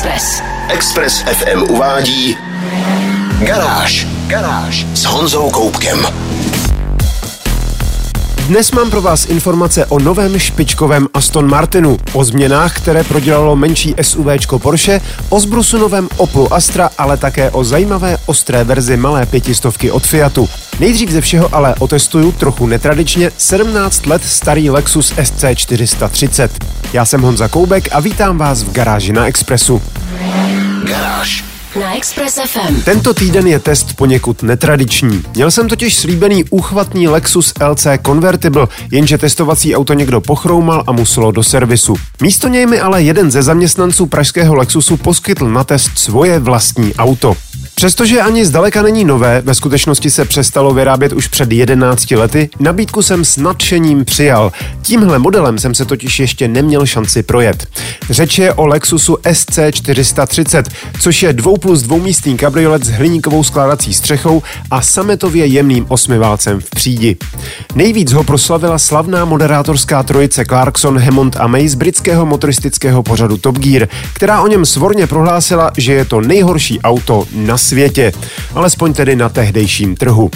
Express. Express FM uvádí Garáž. Garáž s Honzou Koupkem. Dnes mám pro vás informace o novém špičkovém Aston Martinu, o změnách, které prodělalo menší SUVčko Porsche, o zbrusu novém Opel Astra, ale také o zajímavé ostré verzi malé pětistovky od Fiatu. Nejdřív ze všeho ale otestuju trochu netradičně 17 let starý Lexus SC430. Já jsem Honza Koubek a vítám vás v garáži na Expressu. Garáž. Na Express FM. Tento týden je test poněkud netradiční. Měl jsem totiž slíbený úchvatný Lexus LC Convertible, jenže testovací auto někdo pochroumal a muselo do servisu. Místo něj mi ale jeden ze zaměstnanců pražského Lexusu poskytl na test svoje vlastní auto. Přestože ani zdaleka není nové, ve skutečnosti se přestalo vyrábět už před 11 lety, nabídku jsem s nadšením přijal. Tímhle modelem jsem se totiž ještě neměl šanci projet. Řeč je o Lexusu SC430, což je 2 plus dvoumístný kabriolet s hliníkovou skládací střechou a sametově jemným osmiválcem v přídi. Nejvíc ho proslavila slavná moderátorská trojice Clarkson, Hammond a May z britského motoristického pořadu Top Gear, která o něm svorně prohlásila, že je to nejhorší auto na světě, alespoň tedy na tehdejším trhu.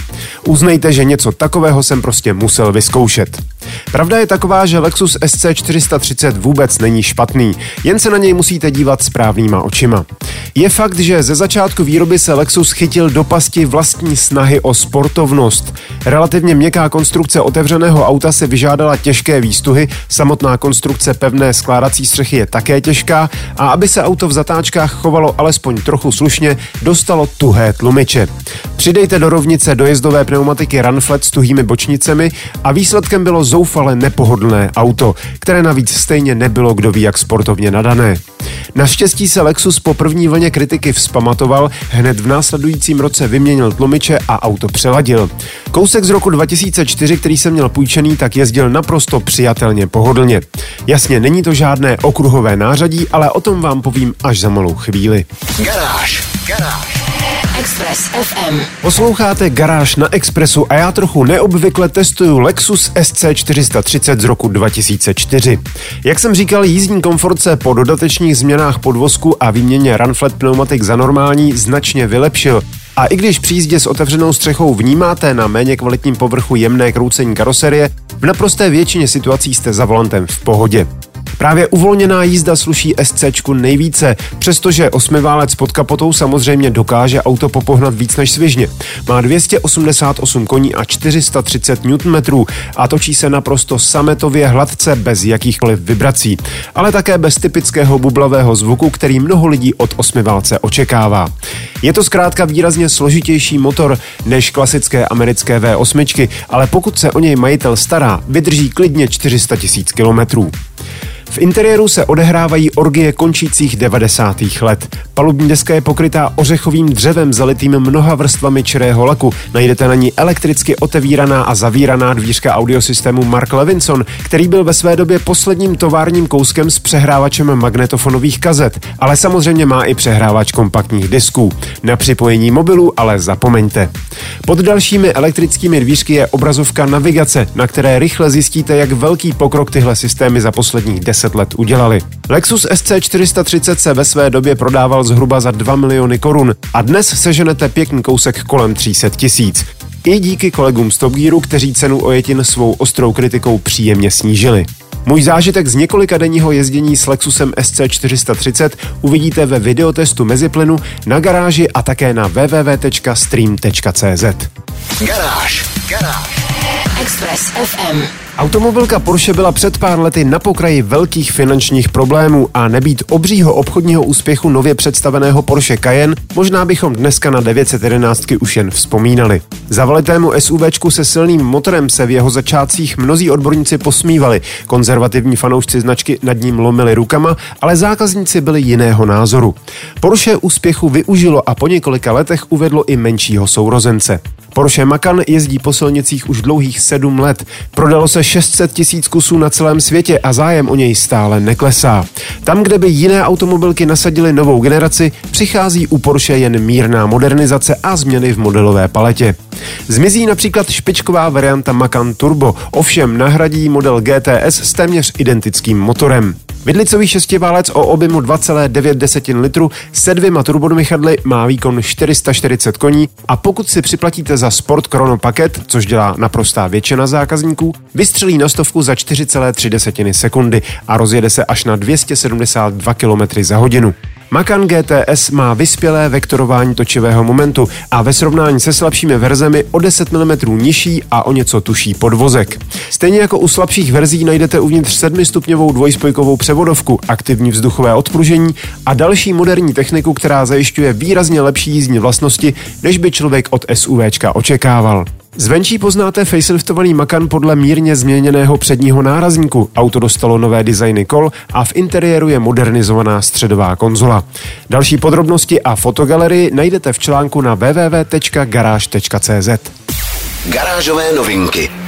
Uznejte, že něco takového jsem prostě musel vyzkoušet. Pravda je taková, že Lexus SC430 vůbec není špatný, jen se na něj musíte dívat správnýma očima. Je fakt, že ze začátku výroby se Lexus chytil do pasti vlastní snahy o sportovnost. Relativně měkká konstrukce otevřeného auta se vyžádala těžké výstuhy, samotná konstrukce pevné skládací střechy je také těžká a aby se auto v zatáčkách chovalo alespoň trochu slušně, dostalo tuhé tlumiče. Přidejte do rovnice dojezdové pneumatiky Runflat s tuhými bočnicemi a výsledkem bylo zoufale nepohodlné auto, které navíc stejně nebylo kdo ví jak sportovně nadané. Naštěstí se Lexus po první vlně kritiky vzpamatoval, hned v následujícím roce vyměnil tlumiče a auto přeladil. Kousek z roku 2004, který jsem měl půjčený, tak jezdil naprosto přijatelně pohodlně. Jasně, není to žádné okruhové nářadí, ale o tom vám povím až za malou chvíli. Garáž. Garáž. Express FM. Posloucháte Garáž na Expressu a já trochu neobvykle testuju Lexus SC430 z roku 2004. Jak jsem říkal, jízdní komfort se po dodatečných změnách podvozku a výměně Runflat pneumatik za normální značně vylepšil. A i když při jízdě s otevřenou střechou vnímáte na méně kvalitním povrchu jemné kroucení karoserie, v naprosté většině situací jste za volantem v pohodě. Právě uvolněná jízda sluší SC nejvíce, přestože osmiválec pod kapotou samozřejmě dokáže auto popohnat víc než svižně. Má 288 koní a 430 Nm a točí se naprosto sametově hladce bez jakýchkoliv vibrací, ale také bez typického bublavého zvuku, který mnoho lidí od osmiválce očekává. Je to zkrátka výrazně složitější motor než klasické americké V8, ale pokud se o něj majitel stará, vydrží klidně 400 000 kilometrů. V interiéru se odehrávají orgie končících 90. let. Palubní deska je pokrytá ořechovým dřevem zalitým mnoha vrstvami čirého laku. Najdete na ní elektricky otevíraná a zavíraná dvířka audiosystému Mark Levinson, který byl ve své době posledním továrním kouskem s přehrávačem magnetofonových kazet, ale samozřejmě má i přehrávač kompaktních disků. Na připojení mobilu ale zapomeňte. Pod dalšími elektrickými dvířky je obrazovka navigace, na které rychle zjistíte, jak velký pokrok tyhle systémy za posledních 10 let udělali. Lexus SC430 se ve své době prodával zhruba za 2 miliony korun a dnes seženete pěkný kousek kolem 300 tisíc. I díky kolegům z Top Gearu, kteří cenu ojetin svou ostrou kritikou příjemně snížili. Můj zážitek z několika denního jezdění s Lexusem SC430 uvidíte ve videotestu Meziplynu na garáži a také na www.stream.cz. Garáž. Garáž. Express FM. Automobilka Porsche byla před pár lety na pokraji velkých finančních problémů a nebýt obřího obchodního úspěchu nově představeného Porsche Cayenne, možná bychom dneska na 911 už jen vzpomínali. Zavaletému SUVčku se silným motorem se v jeho začátcích mnozí odborníci posmívali, konzervativní fanoušci značky nad ním lomili rukama, ale zákazníci byli jiného názoru. Porsche úspěchu využilo a po několika letech uvedlo i menšího sourozence. Porsche Macan jezdí po silnicích už dlouhých sedm let. Prodalo se 600 tisíc kusů na celém světě a zájem o něj stále neklesá. Tam, kde by jiné automobilky nasadily novou generaci, přichází u Porsche jen mírná modernizace a změny v modelové paletě. Zmizí například špičková varianta Macan Turbo, ovšem nahradí model GTS s téměř identickým motorem. Vidlicový šestiválec o objemu 2,9 litru se dvěma turbodmychadly má výkon 440 koní a pokud si připlatíte za Sport Chrono paket, což dělá naprostá většina zákazníků, vystřelí na stovku za 4,3 sekundy a rozjede se až na 272 km za hodinu. Macan GTS má vyspělé vektorování točivého momentu a ve srovnání se slabšími verzemi o 10 mm nižší a o něco tuší podvozek. Stejně jako u slabších verzí najdete uvnitř 7-stupňovou dvojspojkovou převodovku, aktivní vzduchové odpružení a další moderní techniku, která zajišťuje výrazně lepší jízdní vlastnosti, než by člověk od SUVčka očekával. Zvenčí poznáte faceliftovaný Macan podle mírně změněného předního nárazníku. Auto dostalo nové designy kol a v interiéru je modernizovaná středová konzola. Další podrobnosti a fotogalerii najdete v článku na www.garage.cz. Garážové novinky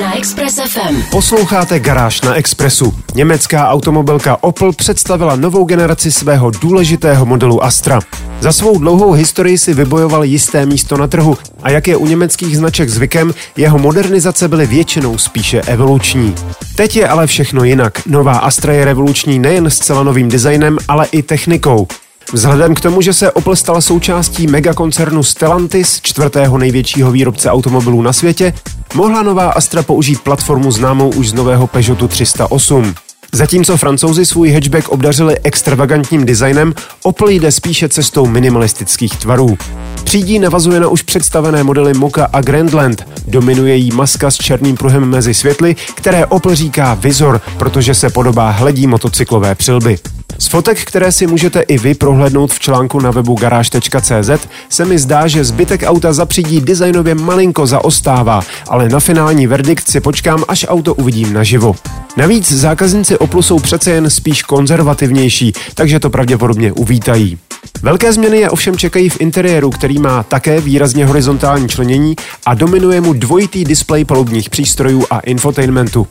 na Express FM. Posloucháte Garáž na Expressu. Německá automobilka Opel představila novou generaci svého důležitého modelu Astra. Za svou dlouhou historii si vybojoval jisté místo na trhu a jak je u německých značek zvykem, jeho modernizace byly většinou spíše evoluční. Teď je ale všechno jinak. Nová Astra je revoluční nejen zcela novým designem, ale i technikou. Vzhledem k tomu, že se Opel stal součástí megakoncernu Stellantis, čtvrtého největšího výrobce automobilů na světě, mohla nová Astra použít platformu známou už z nového Peugeotu 308. Zatímco francouzi svůj hatchback obdařili extravagantním designem, Opel jde spíše cestou minimalistických tvarů. Přídí navazuje na už představené modely Moka a Grandland. Dominuje jí maska s černým pruhem mezi světly, které Opel říká Vizor, protože se podobá hledí motocyklové přilby. Z fotek, které si můžete i vy prohlédnout v článku na webu garáž.cz, se mi zdá, že zbytek auta za přídí designově malinko zaostává, ale na finální verdikt si počkám, až auto uvidím naživo. Navíc zákazníci Oplu jsou přece jen spíš konzervativnější, takže to pravděpodobně uvítají. Velké změny je ovšem čekají v interiéru, který má také výrazně horizontální členění a dominuje mu dvojitý displej palubních přístrojů a infotainmentu.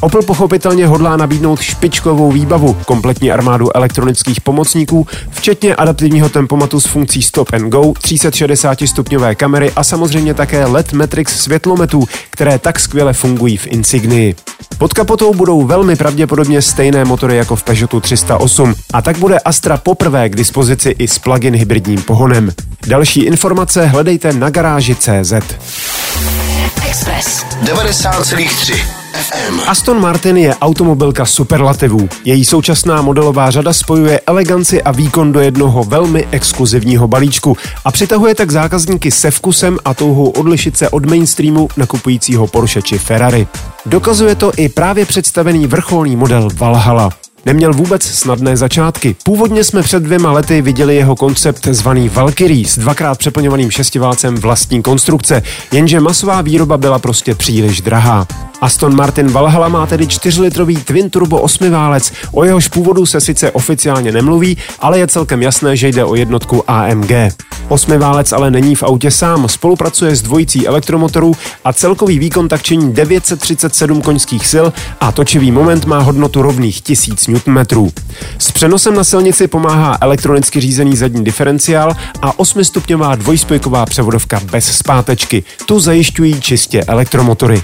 Opel pochopitelně hodlá nabídnout špičkovou výbavu, kompletní armádu elektronických pomocníků, včetně adaptivního tempomatu s funkcí Stop and Go, 360 stupňové kamery a samozřejmě také LED Matrix světlometů, které tak skvěle fungují v Insignii. Pod kapotou budou velmi pravděpodobně stejné motory jako v Peugeotu 308 a tak bude Astra poprvé k dispozici i s plug-in hybridním pohonem. Další informace hledejte na garáži CZ. Express 90,3 FM. Aston Martin je automobilka superlativů. Její současná modelová řada spojuje eleganci a výkon do jednoho velmi exkluzivního balíčku a přitahuje tak zákazníky se vkusem a touhou odlišit se od mainstreamu nakupujícího Porsche či Ferrari. Dokazuje to i právě představený vrcholný model Valhalla. Neměl vůbec snadné začátky. Původně jsme před dvěma lety viděli jeho koncept zvaný Valkyrie s dvakrát přeplňovaným šestiválcem vlastní konstrukce, jenže masová výroba byla prostě příliš drahá. Aston Martin Valhalla má tedy 4-litrový twin turbo osmiválec, o jehož původu se sice oficiálně nemluví, ale je celkem jasné, že jde o jednotku AMG. Osmiválec ale není v autě sám, spolupracuje s dvojicí elektromotorů a celkový výkon tak činí 937 koňských sil a točivý moment má hodnotu rovných 1000 Nm. S přenosem na silnici pomáhá elektronicky řízený zadní diferenciál a 8-stupňová dvojspojková převodovka bez zpátečky. Tu zajišťují čistě elektromotory.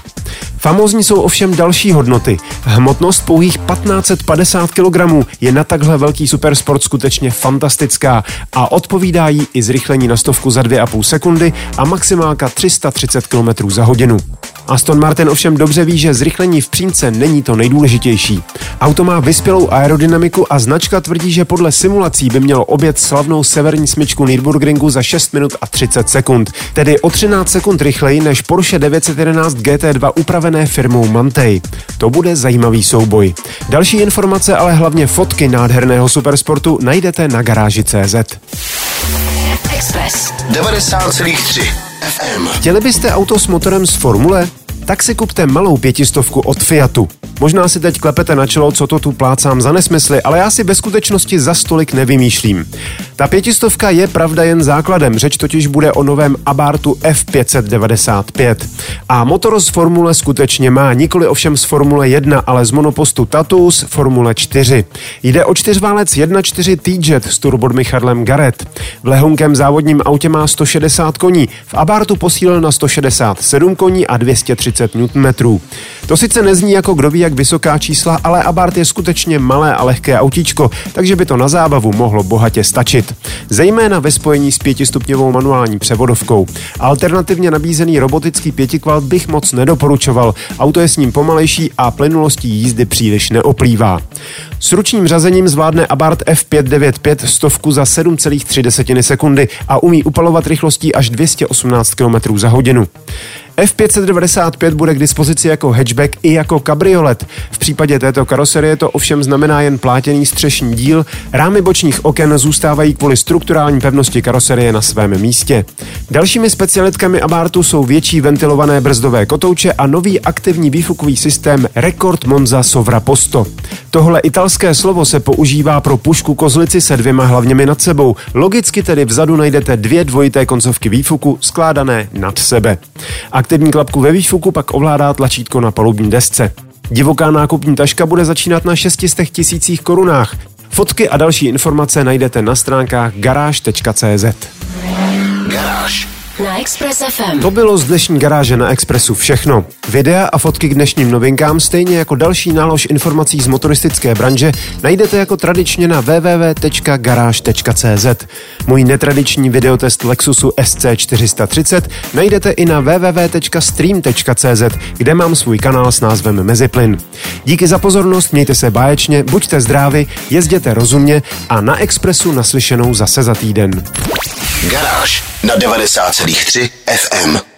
Famózní jsou ovšem další hodnoty. Hmotnost pouhých 1550 kg je na takhle velký supersport skutečně fantastická a odpovídá jí i zrychlení na stovku za 2,5 sekundy a maximálka 330 km za hodinu. Aston Martin ovšem dobře ví, že zrychlení v přímce není to nejdůležitější. Auto má vyspělou aerodynamiku a značka tvrdí, že podle simulací by mělo obět slavnou severní smyčku Nürburgringu za 6 minut a 30 sekund, tedy o 13 sekund rychleji než Porsche 911 GT2 upravené firmou Mantei. To bude zajímavý souboj. Další informace, ale hlavně fotky nádherného supersportu najdete na garáži CZ. Express 90,3 FM. Chtěli byste auto s motorem z Formule? Tak si kupte malou pětistovku od Fiatu. Možná si teď klepete na čelo, co to tu plácám za nesmysly, ale já si ve skutečnosti za stolik nevymýšlím. Ta pětistovka je pravda jen základem, řeč totiž bude o novém Abartu F595. A motor z Formule skutečně má, nikoli ovšem z Formule 1, ale z monopostu Tatus Formule 4. Jde o čtyřválec 1.4 T-Jet s turbodmychadlem Garrett. V lehonkém závodním autě má 160 koní, v Abartu posílil na 167 koní a 230 130 Nm. To sice nezní jako kdo ví jak vysoká čísla, ale Abarth je skutečně malé a lehké autíčko, takže by to na zábavu mohlo bohatě stačit. Zejména ve spojení s pětistupňovou manuální převodovkou. Alternativně nabízený robotický pětikvalt bych moc nedoporučoval. Auto je s ním pomalejší a plynulostí jízdy příliš neoplývá. S ručním řazením zvládne Abarth F595 stovku za 7,3 sekundy a umí upalovat rychlostí až 218 km za hodinu. F595 bude k dispozici jako hatchback i jako kabriolet. V případě této karoserie to ovšem znamená jen plátěný střešní díl, rámy bočních oken zůstávají kvůli strukturální pevnosti karoserie na svém místě. Dalšími specialitkami Abartu jsou větší ventilované brzdové kotouče a nový aktivní výfukový systém Record Monza Sovra Posto. Tohle italské slovo se používá pro pušku kozlici se dvěma hlavněmi nad sebou. Logicky tedy vzadu najdete dvě dvojité koncovky výfuku skládané nad sebe. Aktivní klapku ve výfuku pak ovládá tlačítko na palubní desce. Divoká nákupní taška bude začínat na 600 tisících korunách. Fotky a další informace najdete na stránkách garáž.cz. Garáž. Na Express FM. To bylo z dnešní garáže na Expressu všechno. Videa a fotky k dnešním novinkám, stejně jako další nálož informací z motoristické branže, najdete jako tradičně na www.garage.cz. Můj netradiční videotest Lexusu SC430 najdete i na www.stream.cz, kde mám svůj kanál s názvem Meziplyn. Díky za pozornost, mějte se báječně, buďte zdraví, jezděte rozumně a na Expressu naslyšenou zase za týden. Garáž na 90,3 FM.